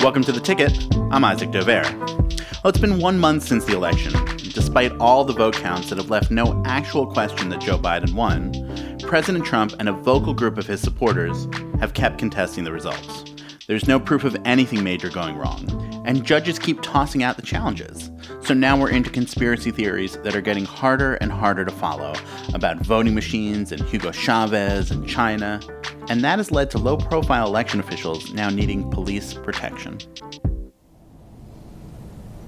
Welcome to The Ticket. I'm Isaac Dovere. Well, it's been one month since the election. Despite all the vote counts that have left no actual question that Joe Biden won, President Trump and a vocal group of his supporters have kept contesting the results. There's no proof of anything major going wrong, and judges keep tossing out the challenges. So now we're into conspiracy theories that are getting harder and harder to follow about voting machines and Hugo Chavez and China, and that has led to low profile election officials now needing police protection.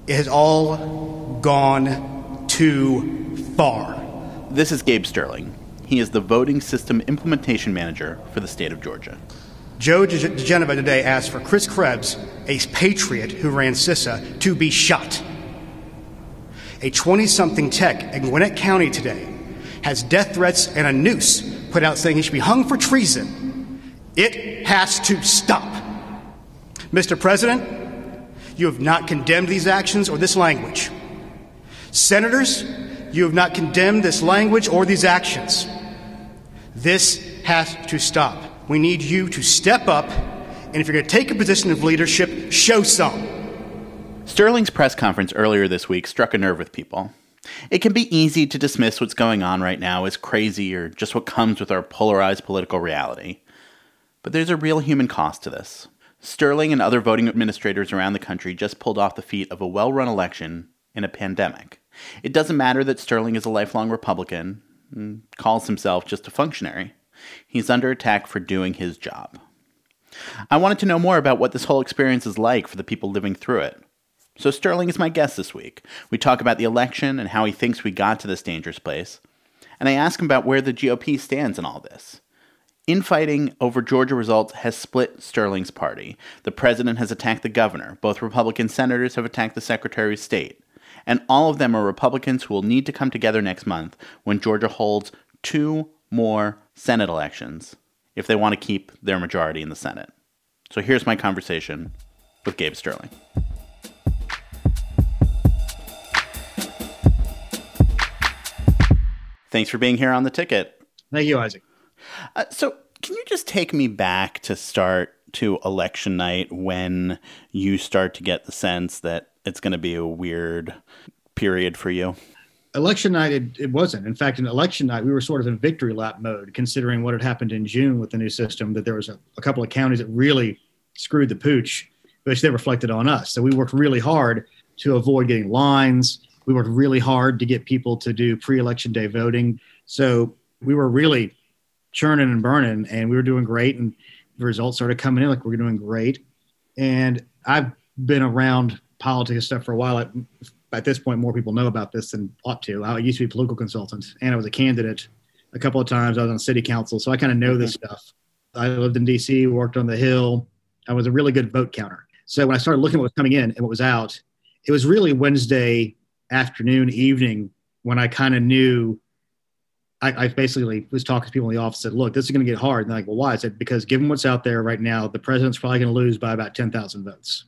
It has all gone too far. This is Gabe Sterling. He is the voting system implementation manager for the state of Georgia. Joe diGenova today asked for Chris Krebs, a patriot who ran CISA, to be shot. A 20 something tech in Gwinnett County today has death threats and a noose put out saying he should be hung for treason. It has to stop. Mr. President, you have not condemned these actions or this language. Senators, you have not condemned this language or these actions. This has to stop. We need you to step up, and if you're going to take a position of leadership, show some. Sterling's press conference earlier this week struck a nerve with people. It can be easy to dismiss what's going on right now as crazy or just what comes with our polarized political reality. But there's a real human cost to this. Sterling and other voting administrators around the country just pulled off the feat of a well run election in a pandemic. It doesn't matter that Sterling is a lifelong Republican and calls himself just a functionary. He's under attack for doing his job. I wanted to know more about what this whole experience is like for the people living through it. So Sterling is my guest this week. We talk about the election and how he thinks we got to this dangerous place. And I ask him about where the GOP stands in all this. Infighting over Georgia results has split Sterling's party. The president has attacked the governor. Both Republican senators have attacked the Secretary of State. And all of them are Republicans who will need to come together next month when Georgia holds two more Senate elections if they want to keep their majority in the Senate. So here's my conversation with Gabe Sterling. Thanks for being here on the ticket. Thank you, Isaac. Uh, so, can you just take me back to start to election night when you start to get the sense that it's going to be a weird period for you? Election night, it, it, wasn't. In fact, in election night, we were sort of in victory lap mode, considering what had happened in June with the new system, that there was a, a couple of counties that really screwed the pooch, which they reflected on us. So we worked really hard to avoid getting lines we worked really hard to get people to do pre-election day voting. So we were really churning and burning, and we were doing great. And the results started coming in like we we're doing great. And I've been around politics stuff for a while. At, this point, more people know about this than ought to. I used to be a political consultant, and I was a candidate a couple of times. I was on city council, so I kind of know this stuff. I lived in D.C., worked on the Hill. I was a really good vote counter. So when I started looking at what was coming in and what was out, it was really Wednesday afternoon, evening, when I kind of knew, I, I, basically was talking to people in the office. And said, "Look, this is going to get hard." And they're like, "Well, why?" I said, "Because given what's out there right now, the president's probably going to lose by about ten thousand votes.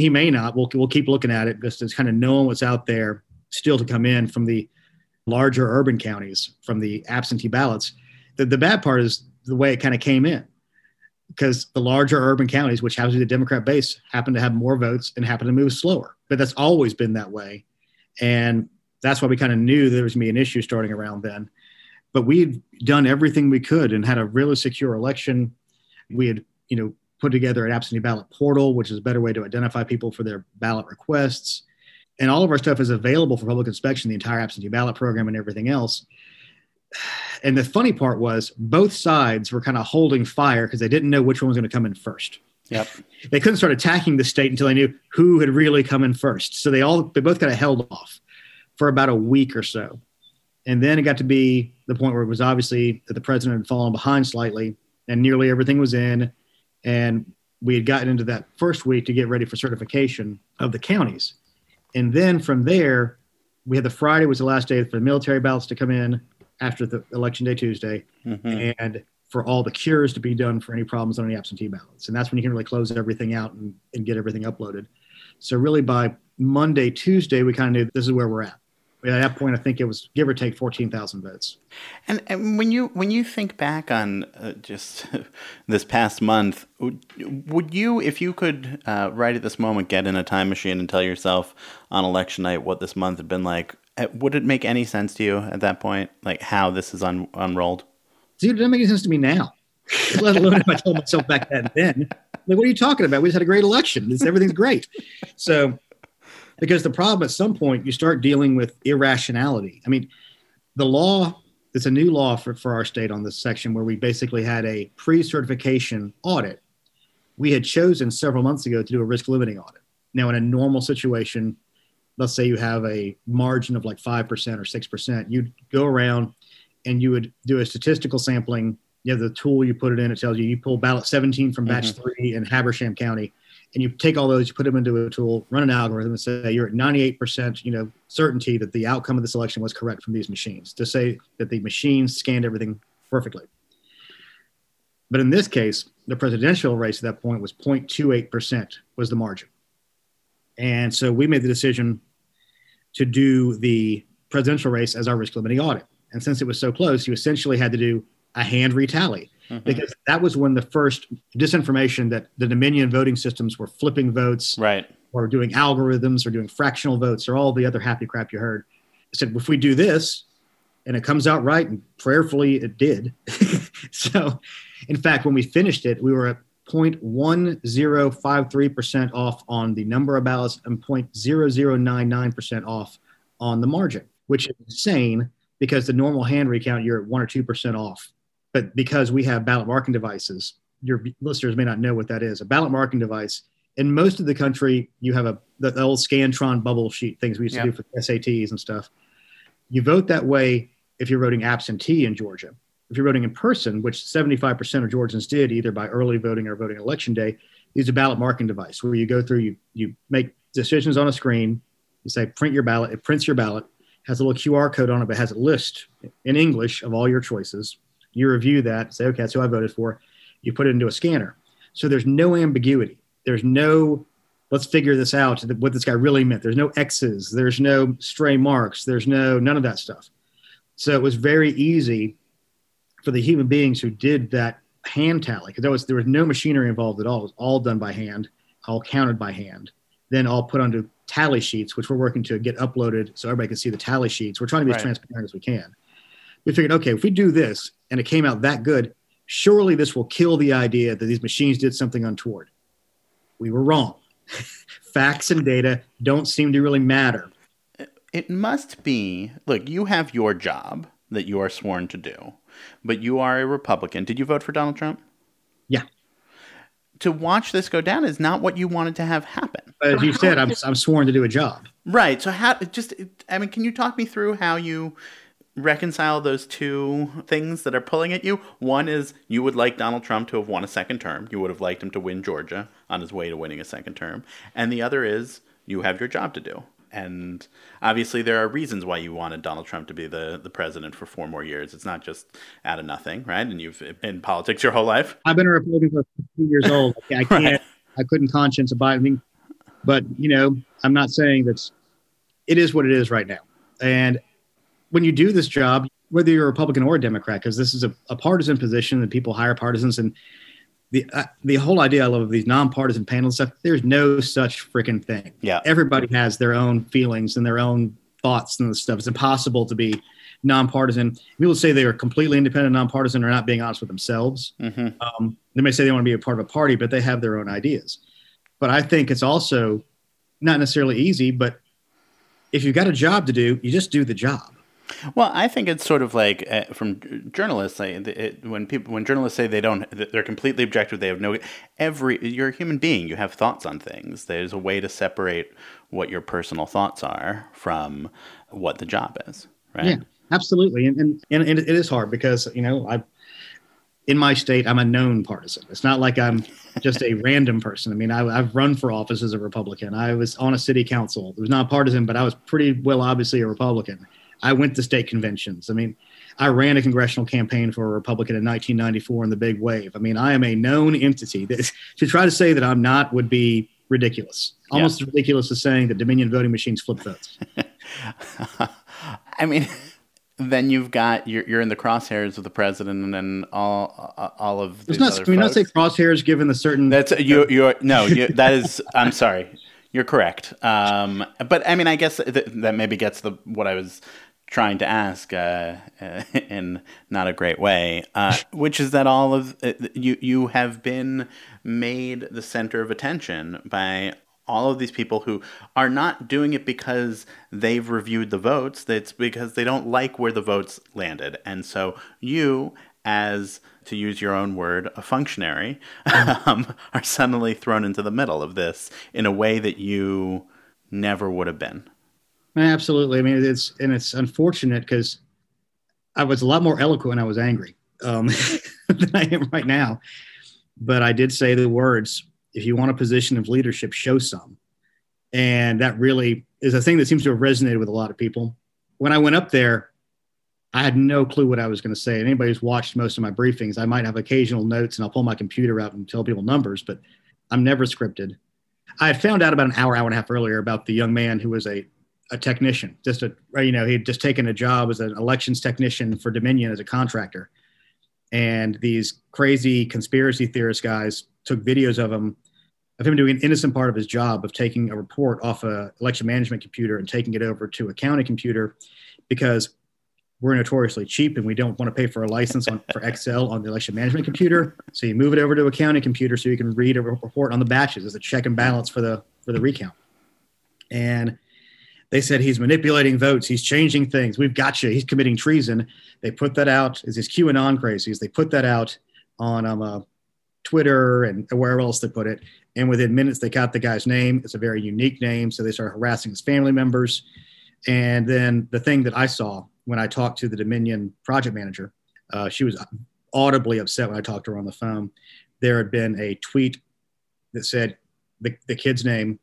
He may not. We'll we'll keep looking at it just as kind of knowing what's out there still to come in from the larger urban counties, from the absentee ballots. The the bad part is the way it kind of came in." because the larger urban counties, which happen to be the Democrat base, happen to have more votes and happen to move slower. But that's always been that way. And that's why we kind of knew there was going to be an issue starting around then. But we had done everything we could and had a really secure election. We had, you know, put together an absentee ballot portal, which is a better way to identify people for their ballot requests. And all of our stuff is available for public inspection, the entire absentee ballot program and everything else. And the funny part was both sides were kind of holding fire because they didn't know which one was going to come in first. Yep. They couldn't start attacking the state until they knew who had really come in first. So they all they both kind of held off for about a week or so. And then it got to be the point where it was obviously that the president had fallen behind slightly and nearly everything was in. And we had gotten into that first week to get ready for certification of the counties. And then from there, we had the Friday was the last day for the military ballots to come in after the election day Tuesday. Mm-hmm. And for all the cures to be done for any problems on any absentee ballots. And that's when you can really close everything out and, and get everything uploaded. So really by Monday, Tuesday, we kind of knew this is where we're at. At that point, I think it was give or take fourteen thousand votes. And, and, when you when you think back on uh, just this past month, would, would you, if you could, uh, right at this moment, get in a time machine and tell yourself on election night what this month had been like? Uh, would it make any sense to you at that point, like how this is un- unrolled? See, it doesn't make any sense to me now. Let alone if I told myself back then. Like, what are you talking about? We just had a great election. This, everything's great. So because the problem at some point you start dealing with irrationality. I mean, the law, it's a new law for, for our state on this section where we basically had a pre certification audit. We had chosen several months ago to do a risk limiting audit. Now, in a normal situation, let's say you have a margin of like 5% or 6%, you'd go around and you would do a statistical sampling. You have the tool, you put it in, it tells you you pull ballot 17 from batch mm-hmm. three in Habersham County and you take all those, you put them into a tool, run an algorithm, and say you're at 98%, you know, certainty that the outcome of the selection was correct from these machines. To say that the machines scanned everything perfectly. But in this case, the presidential race at that point was 0.28% was the margin. And so we made the decision to do the presidential race as our risk limiting audit. And since it was so close, you essentially had to do a hand retally mm-hmm. because that was when the first disinformation that the Dominion voting systems were flipping votes, right, or doing algorithms, or doing fractional votes, or all the other happy crap you heard. I said, if we do this, and it comes out right, and prayerfully it did. so, in fact, when we finished it, we were at 0.1053% off on the number of ballots and 0.0099% off on the margin, which is insane because the normal hand recount, you're at 1 or 2% off but because we have ballot marking devices, your listeners may not know what that is. A ballot marking device in most of the country, you have a the, old Scantron bubble sheet things we used to do for SATs and stuff. You vote that way if you're voting absentee in Georgia. If you're voting in person, which 75% of Georgians did, either by early voting or voting election day, use a ballot marking device where you go through, you you make decisions on a screen. You say print your ballot. It prints your ballot, has a little QR code on it, but has a list in English of all your choices you review that, say, okay, that's who I voted for. You put it into a scanner. So there's no ambiguity. There's no, let's figure this out, what this guy really meant. There's no X's. There's no stray marks. There's no, none of that stuff. So it was very easy for the human beings who did that hand tally, because there was, there was no machinery involved at all. It was all done by hand, all counted by hand, then all put onto tally sheets, which we're working to get uploaded so everybody can see the tally sheets. We're trying to be right. as transparent as we can we figured, okay, if we do this and it came out that good, surely this will kill the idea that these machines did something untoward. We were wrong. Facts and data don't seem to really matter. It must be look, you have your job that you are sworn to do, but you are a Republican. Did you vote for Donald Trump? Yeah. To watch this go down is not what you wanted to have happen. As you said, I'm, I'm sworn to do a job. Right. So how just I mean, can you talk me through how you reconcile those two things that are pulling at you. One is you would like Donald Trump to have won a second term. You would have liked him to win Georgia on his way to winning a second term. And the other is you have your job to do. And obviously, there are reasons why you wanted Donald Trump to be the, the president for four more years. It's not just out of nothing, right? And you've been in politics your whole life. I've been a Republican for 15 years old. I can't, right. I couldn't conscience about me. But, you know, I'm not saying that's, it is what it is right now. And when you do this job, whether you're a Republican or a Democrat, because this is a, a, partisan position and people hire partisans and the uh, the whole idea I love of these nonpartisan panel stuff. There's no such freaking thing. Yeah, everybody has their own feelings and their own thoughts and stuff. It's impossible to be nonpartisan. People say they are completely independent, nonpartisan, or not being honest with themselves. Mm-hmm. Um, they may say they want to be a part of a party, but they have their own ideas. But I think it's also not necessarily easy. But if you've got a job to do, you just do the job. Well, I think it's sort of like uh, from journalists. Like, it, when people, when journalists say they don't, they're completely objective. They have no. Every you're a human being. You have thoughts on things. There's a way to separate what your personal thoughts are from what the job is. Right. Yeah, absolutely. And and, and it is hard because you know I, in my state, I'm a known partisan. It's not like I'm just a random person. I mean, I, have run for office as a Republican. I was on a city council. It was not partisan, but I was pretty well, obviously, a Republican. I went to state conventions. I mean, I ran a congressional campaign for a Republican in 1994 in the big wave. I mean, I am a known entity. That, to try to say that I'm not would be ridiculous. Almost yeah. as ridiculous as saying that Dominion voting machines flip votes. I mean, then you've got you're, you're in the crosshairs of the president and all all of. It's not. Can we not say crosshairs given the certain? That's you. You're no. You, that is. I'm sorry. You're correct. Um, but I mean, I guess th- that maybe gets the what I was trying to ask uh, uh, in not a great way, uh, which is that all of uh, you you have been made the center of attention by all of these people who are not doing it because they've reviewed the votes. It's because they don't like where the votes landed. And so you, as to use your own word, a functionary, um, are suddenly thrown into the middle of this in a way that you never would have been. Absolutely. I mean, it's and it's unfortunate because I was a lot more eloquent when I was angry um, than I am right now. But I did say the words if you want a position of leadership, show some. And that really is a thing that seems to have resonated with a lot of people. When I went up there, I had no clue what I was going to say. And anybody who's watched most of my briefings, I might have occasional notes and I'll pull my computer out and tell people numbers, but I'm never scripted. I had found out about an hour, hour and a half earlier about the young man who was a, a technician, just a, you know, he'd just taken a job as an elections technician for Dominion as a contractor. And these crazy conspiracy theorist guys took videos of him of him doing an innocent part of his job of taking a report off a election management computer and taking it over to a county computer because we're notoriously cheap and we don't want to pay for a license on, for Excel on the election management computer. So you move it over to a county computer so you can read a report on the batches as a check and balance for the for the recount. And they said he's manipulating votes, he's changing things. We've got you. He's committing treason. They put that out as his QAnon crazies. They put that out on um, uh, Twitter and wherever else they put it. And within minutes, they got the guy's name. It's a very unique name. So they started harassing his family members. And then the thing that I saw when I talked to the Dominion project manager, uh, she was audibly upset when I talked to her on the phone. There had been a tweet that said, the, the kid's name,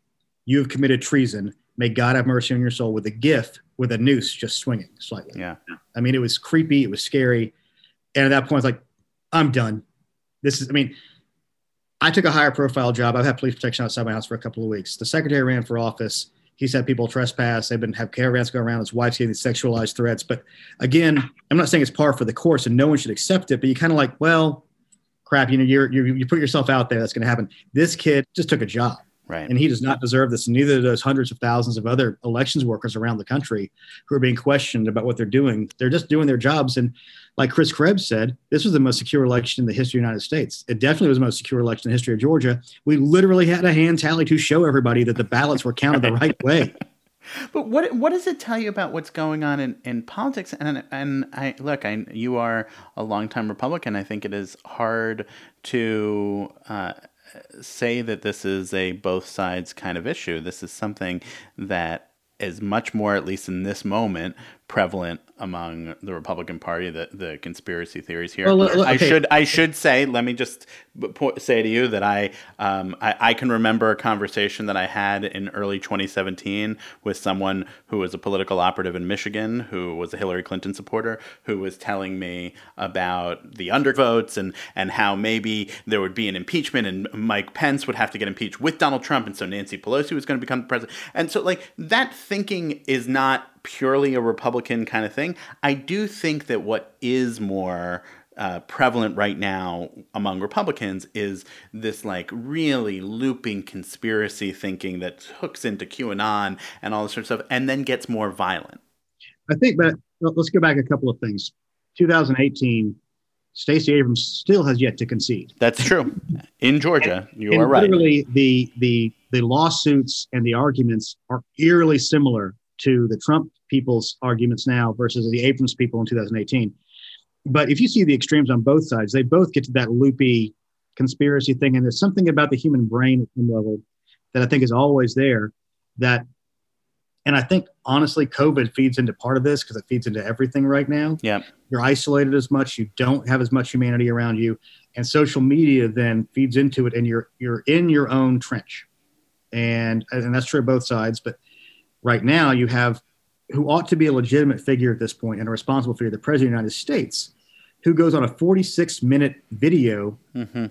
you have committed treason. May God have mercy on your soul with a GIF with a noose just swinging slightly. Yeah. I mean, it was creepy. It was scary. And at that point, I was like, I'm done. This is, I mean, I took a higher profile job. I've had police protection outside my house for a couple of weeks. The secretary ran for office. He said people trespass. They've been have caravans go around. His wife's getting sexualized threats. But again, I'm not saying it's par for the course and no one should accept it. But you kind of like, well, crap. You know, you're, you're you put yourself out there. That's going to happen. This kid just took a job. Right. And he does not deserve this. And neither do those hundreds of thousands of other elections workers around the country who are being questioned about what they're doing. They're just doing their jobs. And like Chris Krebs said, this was the most secure election in the history of the United States. It definitely was the most secure election in the history of Georgia. We literally had a hand tally to show everybody that the ballots were counted the right way. But what what does it tell you about what's going on in, in politics? And and I look, I you are a longtime Republican. I think it is hard to uh, say that this is a both sides kind of issue. This is something that is much more, at least in this moment, prevalent among the Republican Party. The the conspiracy theories here. Well, okay. I should I should say. Let me just say to you that I, um, I I can remember a conversation that I had in early 2017 with someone who was a political operative in Michigan, who was a Hillary Clinton supporter, who was telling me about the undervotes and and how maybe there would be an impeachment and Mike Pence would have to get impeached with Donald Trump, and so Nancy Pelosi was going to become the president. And so like that thinking is not purely a Republican kind of thing. I do think that what is more uh, prevalent right now among Republicans is this like really looping conspiracy thinking that hooks into QAnon and all this sort of stuff and then gets more violent. I think, but let's go back a couple of things. 2018, Stacey Abrams still has yet to concede. That's true. In Georgia, and, you and are right. Literally, the the the lawsuits and the arguments are eerily similar to the Trump people's arguments now versus the Abrams people in 2018. But if you see the extremes on both sides, they both get to that loopy conspiracy thing. And there's something about the human brain at some level that I think is always there that, and I think honestly, COVID feeds into part of this because it feeds into everything right now. Yeah. You're isolated as much, you don't have as much humanity around you. And social media then feeds into it and you're you're in your own trench. And and that's true of both sides. But right now you have who ought to be a legitimate figure at this point and a responsible figure, the president of the United States, who goes on a 46 minute video, mm-hmm.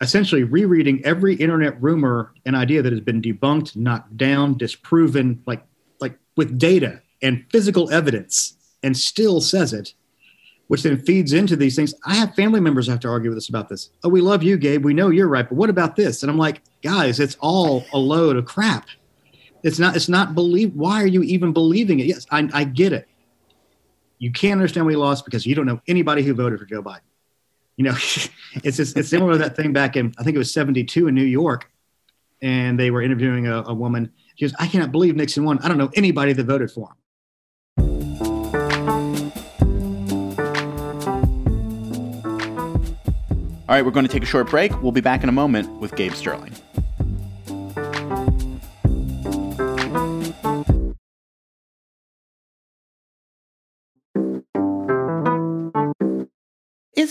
essentially rereading every internet rumor and idea that has been debunked, knocked down, disproven, like like with data and physical evidence and still says it, which then feeds into these things. I have family members have to argue with us about this. Oh, we love you, Gabe. We know you're right, but what about this? And I'm like, guys, it's all a load of crap. It's not. It's not believe. Why are you even believing it? Yes, I, I get it. You can't understand we lost because you don't know anybody who voted for Joe Biden. You know, it's just, it's similar to that thing back in I think it was '72 in New York, and they were interviewing a, a woman. She goes, "I cannot believe Nixon won. I don't know anybody that voted for him." All right, we're going to take a short break. We'll be back in a moment with Gabe Sterling.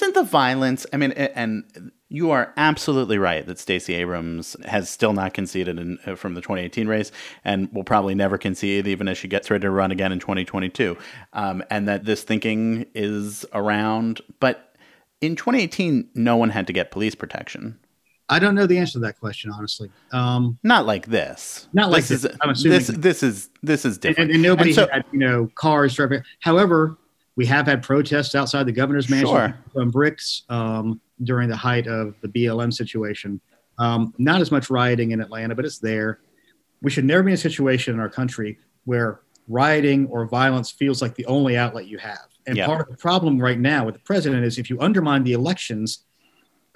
Isn't the violence? I mean, and you are absolutely right that Stacey Abrams has still not conceded in, uh, from the 2018 race, and will probably never concede even as she gets ready to run again in 2022, um, and that this thinking is around. But in 2018, no one had to get police protection. I don't know the answer to that question, honestly. Um, not like this. Not like this. this. Is, I'm assuming this. This is this is different. And, and nobody and so, had you know cars driving. However, we have had protests outside the governor's mansion sure. from bricks um, during the height of the BLM situation. Um, not as much rioting in Atlanta, but it's there. We should never be in a situation in our country where rioting or violence feels like the only outlet you have. And yep. part of the problem right now with the president is if you undermine the elections,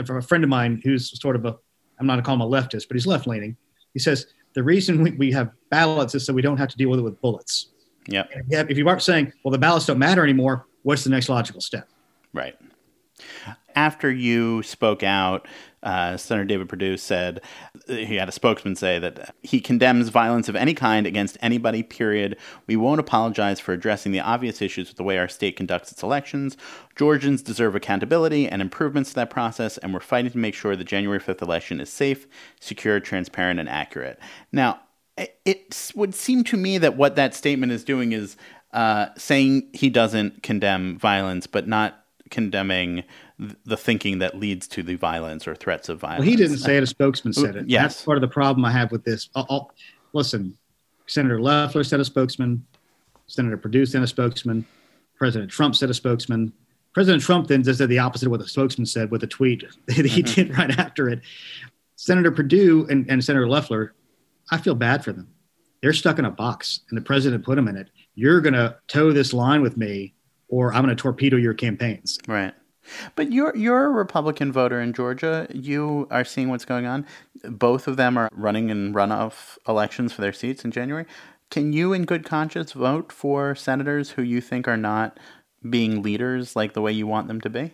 from a friend of mine who's sort of a, I'm not going to call him a leftist, but he's left leaning. He says the reason we, we have ballots is so we don't have to deal with it with bullets. Yeah. If you aren't saying, well, the ballots don't matter anymore, what's the next logical step? Right. After you spoke out, uh, Senator David Perdue said he had a spokesman say that he condemns violence of any kind against anybody, period. We won't apologize for addressing the obvious issues with the way our state conducts its elections. Georgians deserve accountability and improvements to that process, and we're fighting to make sure the January 5th election is safe, secure, transparent, and accurate. Now, it would seem to me that what that statement is doing is uh, saying he doesn't condemn violence, but not condemning the thinking that leads to the violence or threats of violence. Well, he didn't say it; a spokesman said it. Yes. That's part of the problem I have with this. I'll, I'll, listen, Senator Loeffler said a spokesman. Senator Perdue said a spokesman. President Trump said a spokesman. President Trump then just said the opposite of what the spokesman said with a tweet that he mm-hmm. did right after it. Senator Perdue and, and Senator Loeffler, I feel bad for them. They're stuck in a box, and the president put them in it. You're going to toe this line with me, or I'm going to torpedo your campaigns. Right. But you're you're a Republican voter in Georgia. You are seeing what's going on. Both of them are running in runoff elections for their seats in January. Can you, in good conscience, vote for senators who you think are not being leaders like the way you want them to be?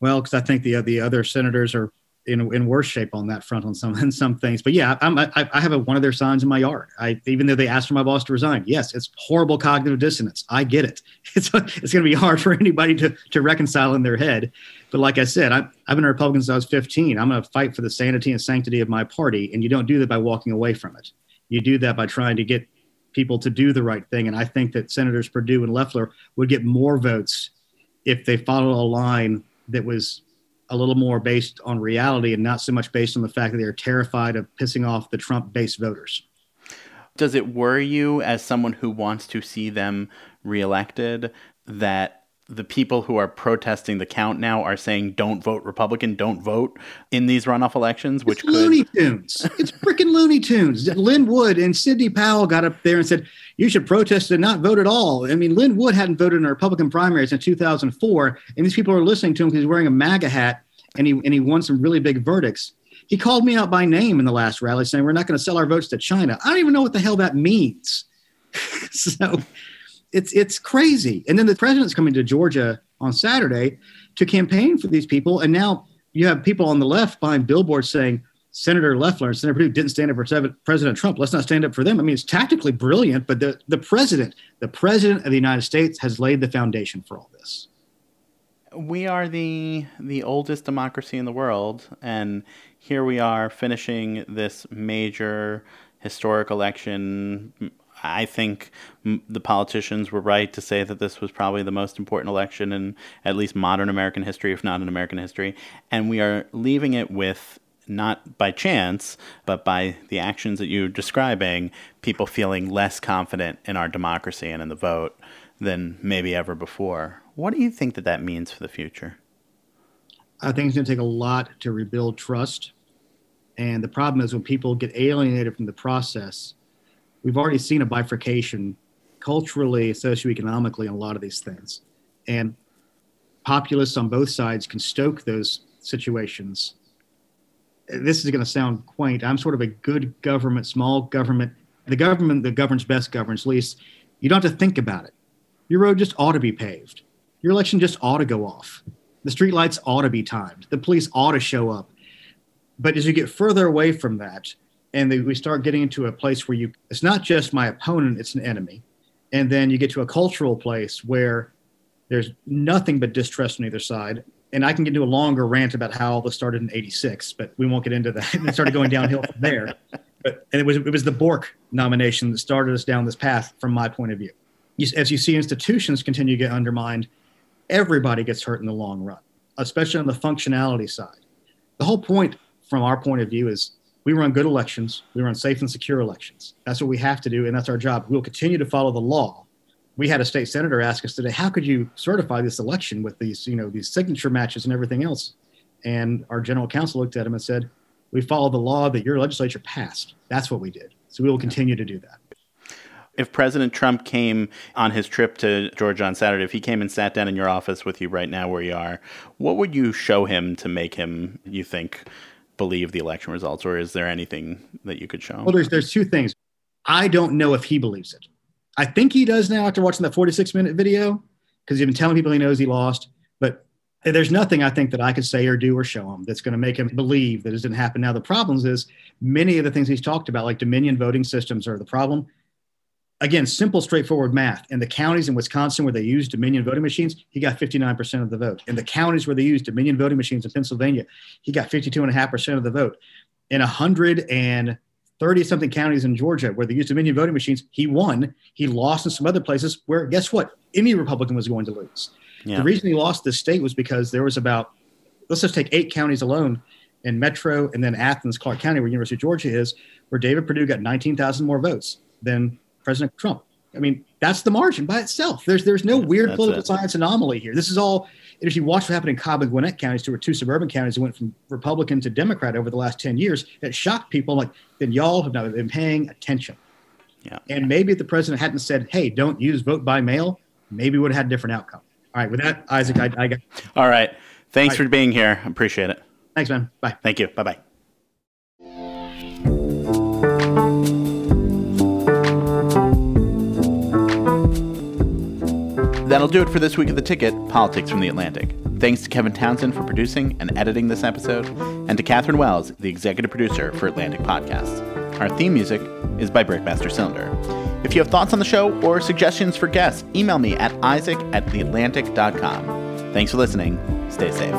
Well, because I think the the other senators are in, in worse shape on that front on some some things. But yeah, I'm, I, I have a, one of their signs in my yard. I even though they asked for my boss to resign, yes, it's horrible cognitive dissonance. I get it. It's it's going to be hard for anybody to to reconcile in their head. But like I said, I, I've been a Republican since I was 15. I'm going to fight for the sanity and sanctity of my party, and you don't do that by walking away from it. You do that by trying to get people to do the right thing. And I think that Senators Perdue and Loeffler would get more votes if they followed a line that was a little more based on reality and not so much based on the fact that they're terrified of pissing off the Trump base voters. Does it worry you as someone who wants to see them reelected that the people who are protesting the count now are saying don't vote Republican, don't vote in these runoff elections, which it's could Looney Tunes. it's freaking Looney Tunes. Lin Wood and Sidney Powell got up there and said you should protest and not vote at all. I mean, Lin Wood hadn't voted in a Republican primaries in 2004, and these people are listening to him because he's wearing a MAGA hat and he and he won some really big verdicts. He called me out by name in the last rally, saying we're not going to sell our votes to China. I don't even know what the hell that means. so it's it's crazy. And then the president's coming to Georgia on Saturday to campaign for these people, and now you have people on the left behind billboards saying Senator Loeffler and Senator Perdue didn't stand up for President Trump. Let's not stand up for them. I mean, it's tactically brilliant, but the the president, the president of the United States, has laid the foundation for all this. We are the the oldest democracy in the world, and here we are finishing this major historic election I think the politicians were right to say that this was probably the most important election in at least modern American history, if not in American history. And we are leaving it with not by chance, but by the actions that you're describing, people feeling less confident in our democracy and in the vote than maybe ever before. What do you think that that means for the future? I think it's going to take a lot to rebuild trust. And the problem is when people get alienated from the process, we've already seen a bifurcation culturally, socioeconomically in a lot of these things. And populists on both sides can stoke those situations. This is going to sound quaint. I'm sort of a good government, small government. The government that governs best governs least. You don't have to think about it. Your road just ought to be paved. Your election just ought to go off. The street lights ought to be timed. The police ought to show up. But as you get further away from that, and we start getting into a place where you, it's not just my opponent, it's an enemy. And then you get to a cultural place where there's nothing but distrust on either side. And I can get into a longer rant about how all this started in 86, but we won't get into that. it started going downhill from there. But and it was, it was the Bork nomination that started us down this path from my point of view. As you see institutions continue to get undermined, everybody gets hurt in the long run, especially on the functionality side. The whole point from our point of view is we run good elections, we run safe and secure elections. That's what we have to do, and that's our job. We'll continue to follow the law. We had a state senator ask us today, "How could you certify this election with these, you know, these signature matches and everything else?" And our general counsel looked at him and said, "We follow the law that your legislature passed. That's what we did. So we will continue to do that." if President Trump came on his trip to Georgia on Saturday, if he came and sat down in your office with you right now where you are, what would you show him to make him, you think, believe the election results? Or is there anything that you could show? Well, there's, there's two things. I don't know if he believes it. I think he does now after watching that 46 minute video because he's been telling people he knows he lost. But there's nothing I think that I could say or do or show him that's going to make him believe that it didn't happen. Now, the problems is many of the things he's talked about, like Dominion voting systems, are the problem again, simple, straightforward math. In the counties in Wisconsin where they used Dominion voting machines, he got 59% of the vote. In the counties where they used Dominion voting machines in Pennsylvania, he got 52.5% of the vote. In 130 something counties in Georgia where they used Dominion voting machines, he won. He lost in some other places where, guess what? Any Republican was going to lose. Yeah. The reason he lost this state was because there was about, let's just take eight counties alone in Metro and then Athens, Clarke County, where University of Georgia is, where David Perdue got 19,000 more votes than President Trump. I mean, that's the margin by itself. There's there's no weird political it. science anomaly here. This is all. If you watch what happened in Cobb and Gwinnett counties, two were two suburban counties that went from Republican to Democrat over the last ten years, it shocked people. Like, then y'all have not been paying attention. Yeah. And maybe if the president hadn't said, "Hey, don't use vote by mail," maybe we would have had a different outcome. All right. With that, Isaac, I, I got. All right. Thanks All right. for being here. Appreciate it. Thanks, man. Bye. Thank you. Bye bye. That'll do it for this week of The Ticket Politics from the Atlantic. Thanks to Kevin Townsend for producing and editing this episode, and to Katherine Wells, the executive producer for Atlantic Podcasts. Our theme music is by Breakmaster Cylinder. If you have thoughts on the show or suggestions for guests, email me at isaac at theatlantic.com. Thanks for listening. Stay safe.